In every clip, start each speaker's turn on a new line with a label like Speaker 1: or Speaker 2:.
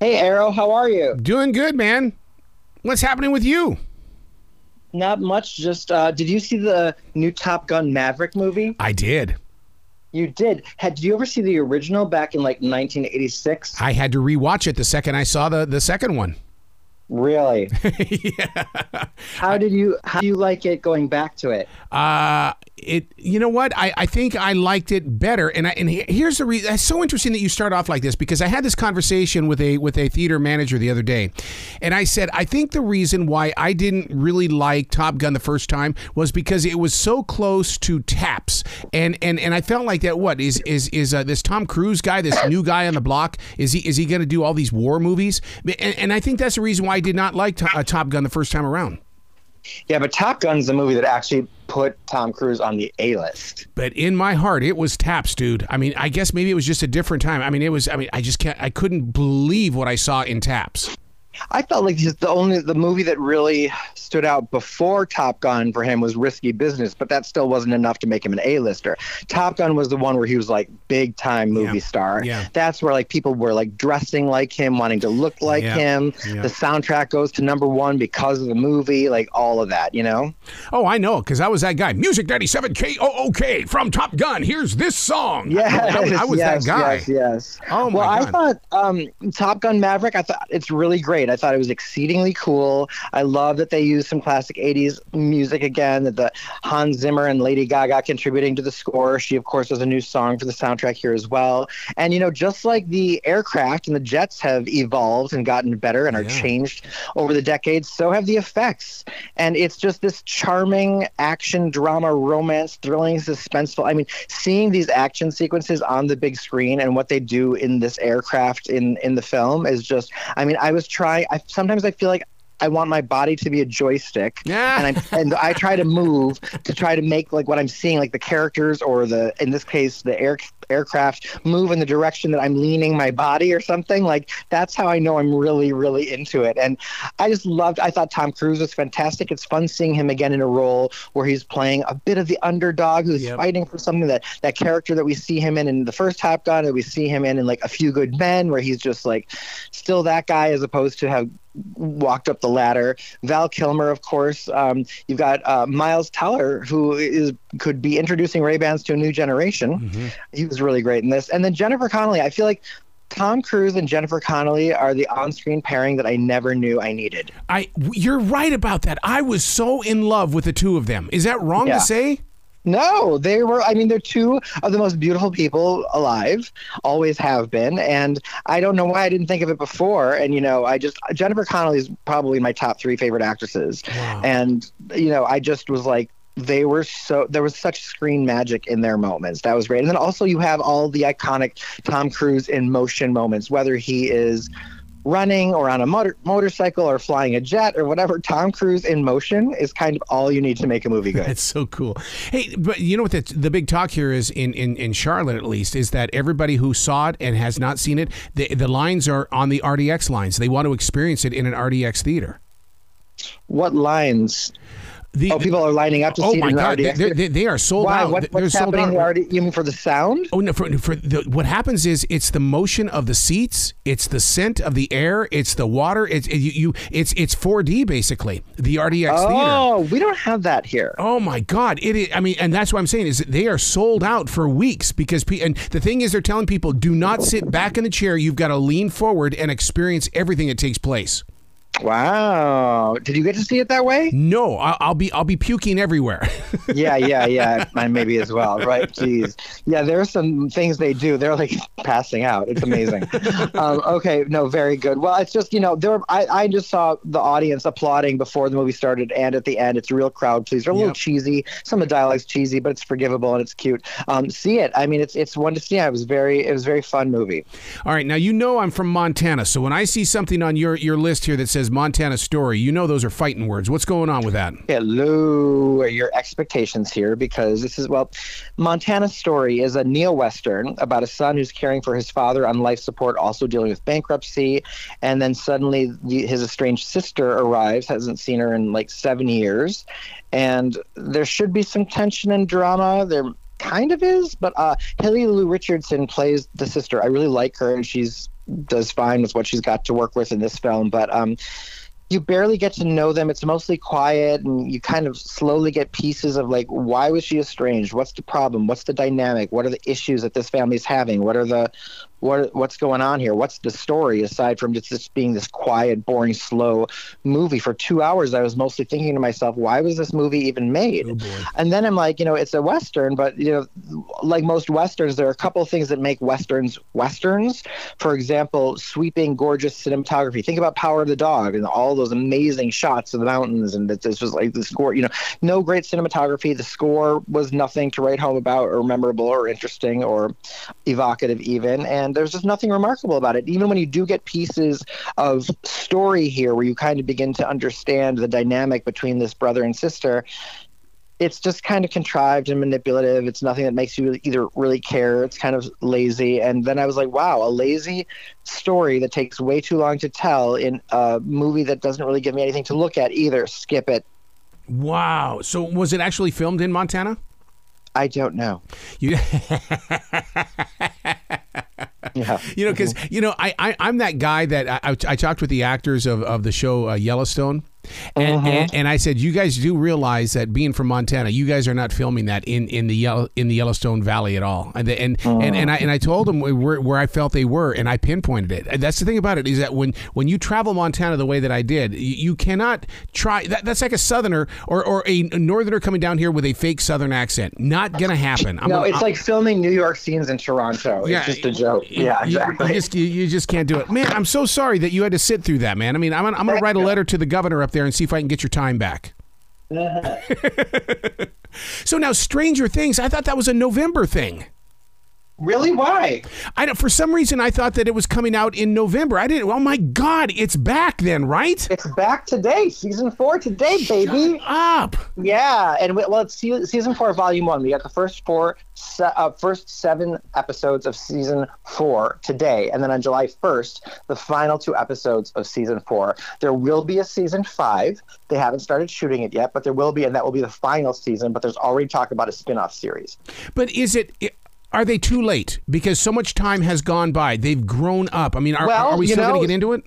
Speaker 1: Hey, Arroe, how are you?
Speaker 2: Doing good, man. What's happening with you?
Speaker 1: Not much. Just uh, did you see the new Top Gun Maverick movie?
Speaker 2: I did.
Speaker 1: You did. Had did you ever see the original back in like 1986?
Speaker 2: I had to rewatch it the second I saw the the second one.
Speaker 1: Really?
Speaker 2: yeah.
Speaker 1: How did you how do you like it going back to it?
Speaker 2: Uh it you know what I, I think I liked it better and I, and here's the reason it's so interesting that you start off like this because I had this conversation with a with a theater manager the other day and I said I think the reason why I didn't really like Top Gun the first time was because it was so close to Taps and and and I felt like that what is is is uh, this Tom Cruise guy this new guy on the block is he is he going to do all these war movies and, and I think that's the reason why I did not like uh, Top Gun the first time around.
Speaker 1: Yeah, but Top Gun's the movie that actually put Tom Cruise on the A list.
Speaker 2: But in my heart, it was Taps, dude. I mean, I guess maybe it was just a different time. I mean, it was. I mean, I just can't. I couldn't believe what I saw in Taps.
Speaker 1: I felt like the only the movie that really stood out before Top Gun for him was Risky Business, but that still wasn't enough to make him an A-lister. Top Gun was the one where he was like big time movie
Speaker 2: Yeah.
Speaker 1: star.
Speaker 2: Yeah.
Speaker 1: That's where like people were like dressing like him, wanting to look like
Speaker 2: Yeah.
Speaker 1: him.
Speaker 2: Yeah.
Speaker 1: The soundtrack goes to number one because of the movie, like all of that, you know?
Speaker 2: Oh, I know, because I was that guy. Music 97 K-O-O-K from Top Gun. Here's this song.
Speaker 1: Yes,
Speaker 2: I, was- I was
Speaker 1: yes,
Speaker 2: that guy.
Speaker 1: Yes, yes.
Speaker 2: Oh, my
Speaker 1: well, I thought um, Top Gun Maverick. I thought it's really great. I thought it was exceedingly cool. I love that they used some classic '80s music again. That the Hans Zimmer and Lady Gaga contributing to the score. She, of course, has a new song for the soundtrack here as well. And you know, just like the aircraft and the jets have evolved and gotten better and are
Speaker 2: Yeah.
Speaker 1: changed over the decades, so have the effects. And it's just this charming action drama, romance, thrilling, suspenseful. I mean, seeing these action sequences on the big screen and what they do in this aircraft in in the film is just. I mean, I was trying. I sometimes I feel like. I want my body to be a joystick,
Speaker 2: Yeah.
Speaker 1: and I and I try to move to try to make like what I'm seeing, like the characters or the in this case the air aircraft move in the direction that I'm leaning my body or something. Like that's how I know I'm really really into it. And I just loved. I thought Tom Cruise was fantastic. It's fun seeing him again in a role where he's playing a bit of the underdog who's
Speaker 2: Yep.
Speaker 1: fighting for something that that character that we see him in in the first Top Gun, that we see him in in like A Few Good Men, where he's just like still that guy as opposed to have walked up the ladder. Val Kilmer, of course. Um, you've got uh, Miles Teller, who is could be introducing Ray Bans to a new generation.
Speaker 2: Mm-hmm.
Speaker 1: He was really great in this. And then Jennifer Connelly. I feel like Tom Cruise and Jennifer Connelly are the on-screen pairing that I never knew I needed.
Speaker 2: I, you're right about that. I was so in love with the two of them. Is that wrong
Speaker 1: Yeah.
Speaker 2: to say?
Speaker 1: No, they were. I mean, they're two of the most beautiful people alive, always have been. And I don't know why I didn't think of it before. And, you know, I just, Jennifer Connelly is probably my top three favorite actresses.
Speaker 2: Wow.
Speaker 1: And, you know, I just was like, they were so, there was such screen magic in their moments. That was great. And then also you have all the iconic Tom Cruise in motion moments, whether he is running or on a motor, motorcycle or flying a jet or whatever. Tom Cruise in motion is kind of all you need to make a movie good.
Speaker 2: That's so cool. Hey, but you know what the, the big talk here is in, in, in Charlotte at least is that everybody who saw it and has not seen it, the, the lines are on the 4DX lines. They want to experience it in an 4DX theater.
Speaker 1: what lines?
Speaker 2: The,
Speaker 1: Oh, people are lining up to
Speaker 2: oh
Speaker 1: see
Speaker 2: my
Speaker 1: it in the
Speaker 2: God,
Speaker 1: 4DX.
Speaker 2: they, they, they are sold
Speaker 1: Why?
Speaker 2: out.
Speaker 1: What,
Speaker 2: They're
Speaker 1: what's
Speaker 2: sold
Speaker 1: happening?
Speaker 2: out.
Speaker 1: in the RD, you mean for the sound?
Speaker 2: Oh no! For, for the, what happens is it's the motion of the seats, it's the scent of the air, it's the water. It's you, you it's it's 4D basically. The 4DX theater.
Speaker 1: Oh, we don't have that here.
Speaker 2: Oh my God! It is. I mean, and that's what I'm saying is they are sold out for weeks because. And the thing is, they're telling people do not sit back in the chair. You've got to lean forward and experience everything that takes place.
Speaker 1: Wow. Did you get to see it that way?
Speaker 2: No, I'll, I'll be I'll be puking everywhere.
Speaker 1: yeah, yeah, yeah. Mine maybe as well. Right. Jeez. Yeah, there are some things they do. They're like passing out. It's amazing. um, okay. No, very good. Well, it's just, you know, there were, I, I just saw the audience applauding before the movie started and at the end. It's a real crowd pleaser. A little
Speaker 2: Yep.
Speaker 1: cheesy. Some of the dialogue's cheesy, but it's forgivable and it's cute. Um, see it. I mean, it's it's one to see. It was very it was a very fun movie.
Speaker 2: All right, now you know I'm from Montana, so when I see something on your your list here that says Montana story, you know those are fighting words. What's going on with that?
Speaker 1: Hello, your expectations here because this is, well, Montana Story is a neo Western about a son who's caring for his father on life support, also dealing with bankruptcy. And then suddenly his estranged sister arrives, hasn't seen her in like seven years. And there should be some tension and drama. There kind of is, but uh, Haley Lu Richardson plays the sister. I really like her, and she's does fine with what she's got to work with in this film, but um, you barely get to know them. It's mostly quiet, and you kind of slowly get pieces of like, why was she estranged? What's the problem? What's the dynamic? What are the issues that this family's having? What are the what what's going on here? What's the story aside from just this being this quiet, boring, slow movie for two hours? I was mostly thinking to myself, why was this movie even made? Oh and then I'm like, you know, it's a western, but you know, like most westerns, there are a couple of things that make westerns westerns. For example, sweeping, gorgeous cinematography. Think about Power of the Dog and all those amazing shots of the mountains, and this was like the score. You know, no great cinematography. The score was nothing to write home about, or memorable, or interesting, or evocative even, and and there's just nothing remarkable about it. Even when you do get pieces of story here where you kind of begin to understand the dynamic between this brother and sister, it's just kind of contrived and manipulative. It's nothing that makes you either really care. It's kind of lazy. And then I was like, wow, a lazy story that takes way too long to tell in a movie that doesn't really give me anything to look at either. Skip it.
Speaker 2: Wow. So was it actually filmed in Montana?
Speaker 1: I don't know. You
Speaker 2: Yeah. You know, because, you know, I, I, am that guy that I, I, talked with the actors of, of the show uh, Yellowstone. And, uh-huh. and, and, I said, you guys do realize that being from Montana, you guys are not filming that in, in the Yellow, in the Yellowstone Valley at all. And and, uh-huh. and, and I and I told them where, where I felt they were, and I pinpointed it. And that's the thing about it is that when when you travel Montana the way that I did, you, you cannot try. That, that's like a Southerner or, or a Northerner coming down here with a fake Southern accent. Not gonna happen.
Speaker 1: I'm no, it's I'm, like filming New York scenes in Toronto. Yeah, it's just a joke. Yeah, exactly.
Speaker 2: You, you just you, you, just can't do it, man. I'm so sorry that you had to sit through that, man. I mean, I'm I'm gonna write a letter to the governor up there and see if I can get your time back. so now, Stranger Things. I thought that was a November thing.
Speaker 1: Really? Why?
Speaker 2: I don't. For some reason, I thought that it was coming out in November. I didn't. Oh my God! It's back then, right?
Speaker 1: It's back today. Season four today, baby.
Speaker 2: Shut up.
Speaker 1: Yeah, and we, well, it's season four, volume one. We got the first four, uh, first seven episodes of season four today, and then on July first, the final two episodes of season four. There will be a season five. They haven't started shooting it yet, but there will be, and that will be the final season. But there's already talk about a spin-off series.
Speaker 2: But is it are they too late? Because so much time has gone by. They've grown up. I mean, are, well, are we still going to get into it?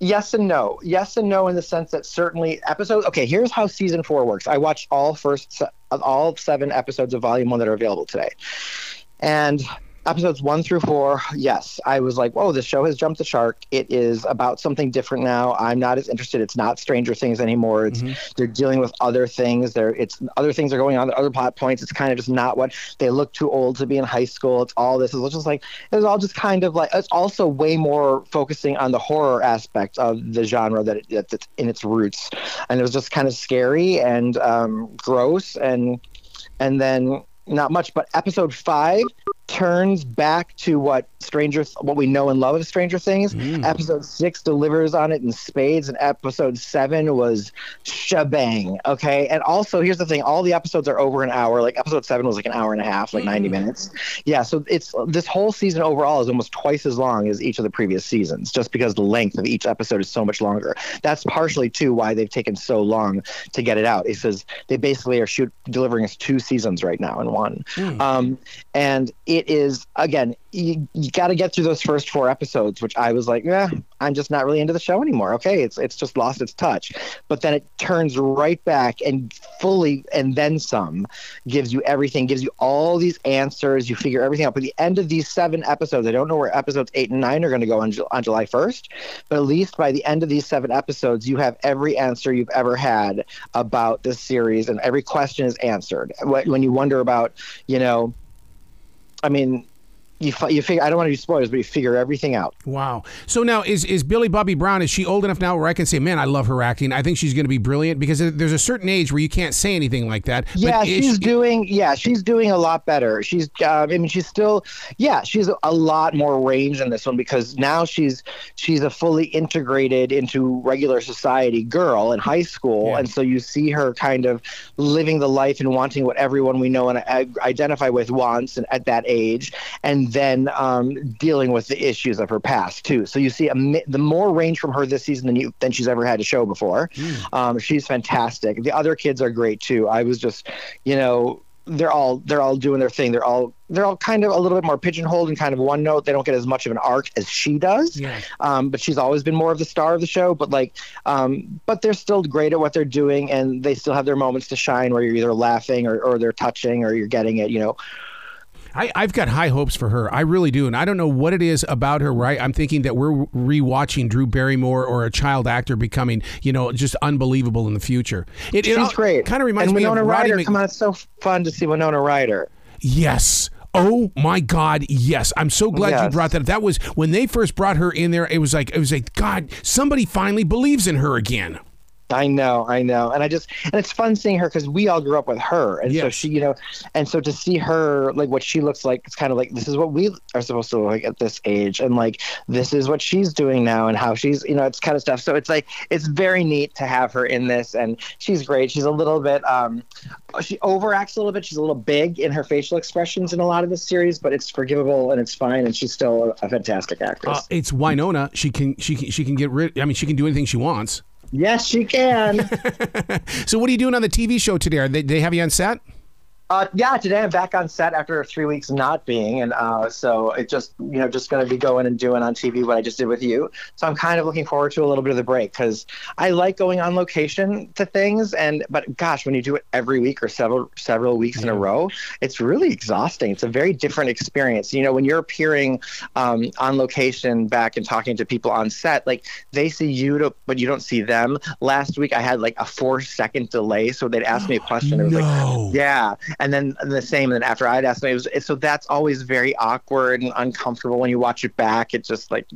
Speaker 1: Yes and no. Yes and no in the sense that certainly episodes. Okay, here's how season four works. I watched all first, all seven episodes of Volume One that are available today, and episodes one through four, yes, I was like, whoa, this show has jumped the shark. It is about something different now. I'm not as interested. It's not Stranger Things anymore. It's mm-hmm. they're dealing with other things. There, it's other things are going on. Other plot points. It's kind of just not what they look too old to be in high school. It's all this. It's just like it's all just kind of like it's also way more focusing on the horror aspect of the genre that, it, that's in its roots, and it was just kind of scary and um, gross and and then not much. But episode five turns back to what Stranger, what we know and love of Stranger Things. Mm. Episode six delivers on it in spades, and episode seven was shebang. Okay, and also here's the thing: all the episodes are over an hour. Like episode seven was like an hour and a half, like mm. 90 minutes. Yeah, so it's this whole season overall is almost twice as long as each of the previous seasons, just because the length of each episode is so much longer. That's partially too why they've taken so long to get it out. It says they basically are shoot delivering us two seasons right now in one, mm. um, and it is again you, you got to get through those first four episodes, which I was like, yeah, I'm just not really into the show anymore. Okay, it's it's just lost its touch. But then it turns right back and fully and then some gives you everything, gives you all these answers. You figure everything out. By the end of these seven episodes, I don't know where episodes eight and nine are going to go on, on July 1st, but at least by the end of these seven episodes, you have every answer you've ever had about this series, and every question is answered. When you wonder about, you know, I mean, you you figure I don't want to do spoilers, but you figure everything out.
Speaker 2: Wow. So now is is Millie Bobby Brown? Is she old enough now where I can say, man, I love her acting. I think she's going to be brilliant because there's a certain age where you can't say anything like that.
Speaker 1: Yeah, she's she, doing. Yeah, she's doing a lot better. She's. Uh, I mean, she's still. Yeah, she's a lot more range in this one because now she's she's a fully integrated into regular society girl in high school, yeah. and so you see her kind of living the life and wanting what everyone we know and identify with wants, and at that age, and then um, dealing with the issues of her past too. So you see a, the more range from her this season than you than she's ever had to show before. Mm. Um, she's fantastic. The other kids are great too. I was just, you know, they're all they're all doing their thing. They're all they're all kind of a little bit more pigeonholed and kind of one note. They don't get as much of an arc as she does.
Speaker 2: Yeah.
Speaker 1: Um, but she's always been more of the star of the show. But like, um, but they're still great at what they're doing, and they still have their moments to shine where you're either laughing or, or they're touching or you're getting it. You know,
Speaker 2: I, I've got high hopes for her. I really do. And I don't know what it is about her, right? I'm thinking that we're rewatching Drew Barrymore or a child actor becoming, you know, just unbelievable in the future.
Speaker 1: It, She's it great.
Speaker 2: Kind of reminds
Speaker 1: and
Speaker 2: me
Speaker 1: Winona
Speaker 2: of
Speaker 1: Ryder.
Speaker 2: Mc-
Speaker 1: come on, it's so fun to see Winona Ryder.
Speaker 2: Yes. Oh my God! Yes, I'm so glad
Speaker 1: Yes.
Speaker 2: you brought that. up. That was when they first brought her in there. It was like it was like God. Somebody finally believes in her again.
Speaker 1: I know, I know, and I just and it's fun seeing her because we all grew up with her, and so she, you know, and so to see her like what she looks like, it's kind of like this is what we are supposed to look like at this age, and like this is what she's doing now, and how she's, you know, it's kind of stuff. So it's like it's very neat to have her in this, and she's great. She's a little bit, um, she overacts a little bit. She's a little big in her facial expressions in a lot of the series, but it's forgivable and it's fine, and she's still a, a fantastic actress.
Speaker 2: Uh, it's Winona. She can she can she can get rid. I mean, she can do anything she wants.
Speaker 1: Yes, she can.
Speaker 2: So what are you doing on the TV show today? Are they, they have you on set?
Speaker 1: Uh, yeah, today I'm back on set after three weeks not being, and uh, so it just you know just going to be going and doing on TV what I just did with you. So I'm kind of looking forward to a little bit of the break because I like going on location to things, and but gosh, when you do it every week or several several weeks in a row, it's really exhausting. It's a very different experience. You know, when you're appearing um, on location back and talking to people on set, like they see you, to, but you don't see them. Last week I had like a four second delay, so they'd ask me a question. It was like, yeah, and then the same. And then after I'd asked it was so that's always very awkward and uncomfortable when you watch it back. It's just like,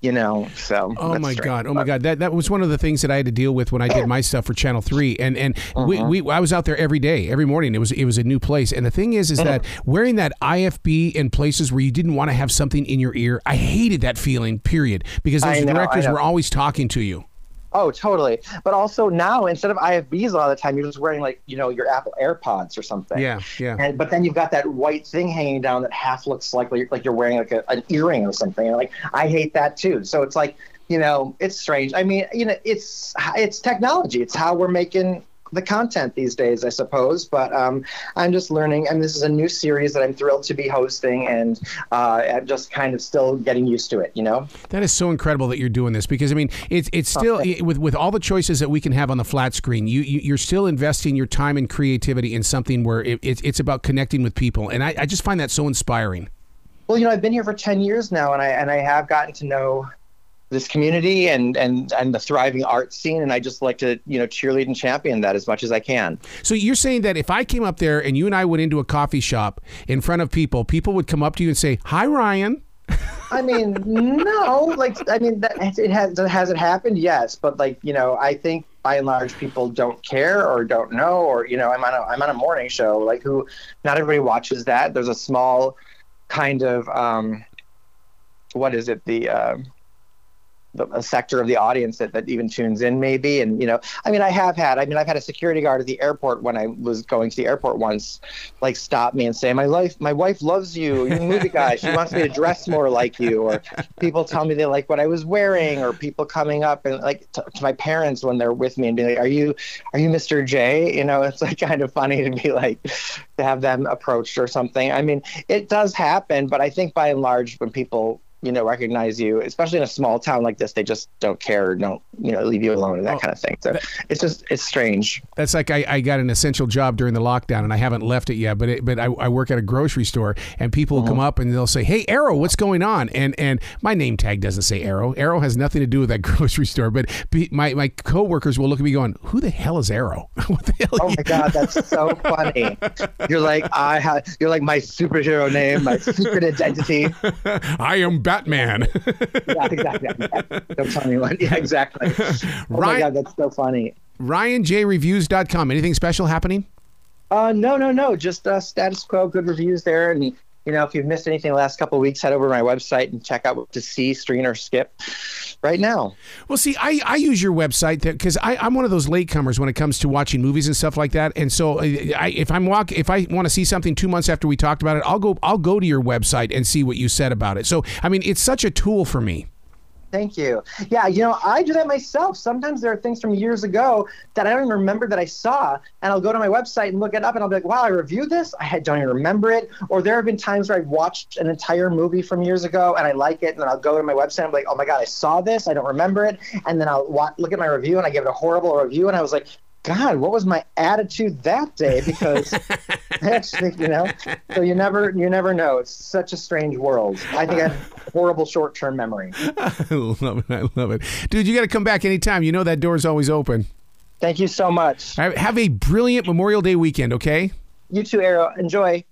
Speaker 1: you know. So.
Speaker 2: Oh my
Speaker 1: strange.
Speaker 2: god! Oh my god! That that was one of the things that I had to deal with when I did my stuff for Channel Three, and and we, mm-hmm. we I was out there every day, every morning. It was it was a new place, and the thing is, is mm-hmm. that wearing that IFB in places where you didn't want to have something in your ear, I hated that feeling. Period, because those
Speaker 1: know,
Speaker 2: directors were always talking to you.
Speaker 1: Oh, totally. But also now, instead of IFBs a lot of the time, you're just wearing like you know your Apple AirPods or something.
Speaker 2: Yeah, yeah.
Speaker 1: And but then you've got that white thing hanging down that half looks like like you're wearing like a, an earring or something. And like I hate that too. So it's like you know it's strange. I mean you know it's it's technology. It's how we're making the content these days, I suppose. But um, I'm just learning, and this is a new series that I'm thrilled to be hosting, and uh, I'm just kind of still getting used to it. You know.
Speaker 2: That is so incredible that you're doing this because I mean it's it's still with with all the choices that we can have on the flat screen. You, you you're still investing your time and creativity in something where it, it's it's about connecting with people, and I, I just find that so inspiring.
Speaker 1: Well, you know, I've been here for ten years now, and I and I have gotten to know this community and and and the thriving art scene, and I just like to you know cheerlead and champion that as much as I can.
Speaker 2: So you're saying that if I came up there and you and I went into a coffee shop in front of people, people would come up to you and say, "Hi, Ryan."
Speaker 1: I mean, no, like I mean, that, it has has it happened? Yes, but like you know, I think by and large people don't care or don't know, or you know, I'm on a I'm on a morning show, like who not everybody watches that. There's a small kind of um, what is it the uh, the a sector of the audience that, that even tunes in maybe. And you know i mean i have had i mean i've had a security guard at the airport when i was going to the airport once like stop me and say my life my wife loves you. You're movie guy. She wants me to dress more like you. Or people tell me they like what i was wearing or people coming up and like to, to my parents when they're with me and being like are you are you mr j? You know it's like kind of funny to be like to have them approached or something. I mean it does happen but i think by and large when people you know recognize you especially in a small town like this they just don't care don't you know leave you alone and that
Speaker 2: Oh,
Speaker 1: kind of thing so it's just it's strange
Speaker 2: That's like I, I got an essential job during the lockdown and I haven't left it yet, but it, but I, I work at a grocery store and people will come mm-hmm. up and they'll say, "Hey, Arroe, what's going on?" And and my name tag doesn't say Arroe. Arroe has nothing to do with that grocery store. But my my coworkers will look at me going, "Who the hell is Arroe? what the hell?"
Speaker 1: oh my god that's so funny you're like i have you're like my superhero name my secret identity
Speaker 2: I am Batman.
Speaker 1: Yeah exactly don't tell anyone yeah exactly oh my god that's so funny
Speaker 2: RyanJReviews.com. Anything special happening?
Speaker 1: Uh, no, no, no. Just uh, status quo, good reviews there. And, you know, if you've missed anything the last couple of weeks, head over to my website and check out what to see, stream, or skip right now.
Speaker 2: Well, see, I, I use your website because I'm one of those latecomers when it comes to watching movies and stuff like that. And so, uh, I, if I'm walk, if I want to see something two months after we talked about it, I'll go I'll go to your website and see what you said about it. So, I mean, it's such a tool for me.
Speaker 1: Thank you. Yeah, you know, I do that myself. Sometimes there are things from years ago that I don't even remember that I saw, and I'll go to my website and look it up, and I'll be like, "Wow, I reviewed this. I don't even remember it." Or there have been times where I've watched an entire movie from years ago and I like it, and then I'll go to my website and I'm like, "Oh my god, I saw this. I don't remember it." And then I'll look at my review and I give it a horrible review, and I was like, God, what was my attitude that day? Because actually, you know, so you never, you never know. It's such a strange world. I think I have horrible short-term memory.
Speaker 2: I love it. I love it, dude. You got to come back anytime. You know that door's always open.
Speaker 1: Thank you so much.
Speaker 2: Have a brilliant Memorial Day weekend. Okay.
Speaker 1: You too, Arroe. Enjoy.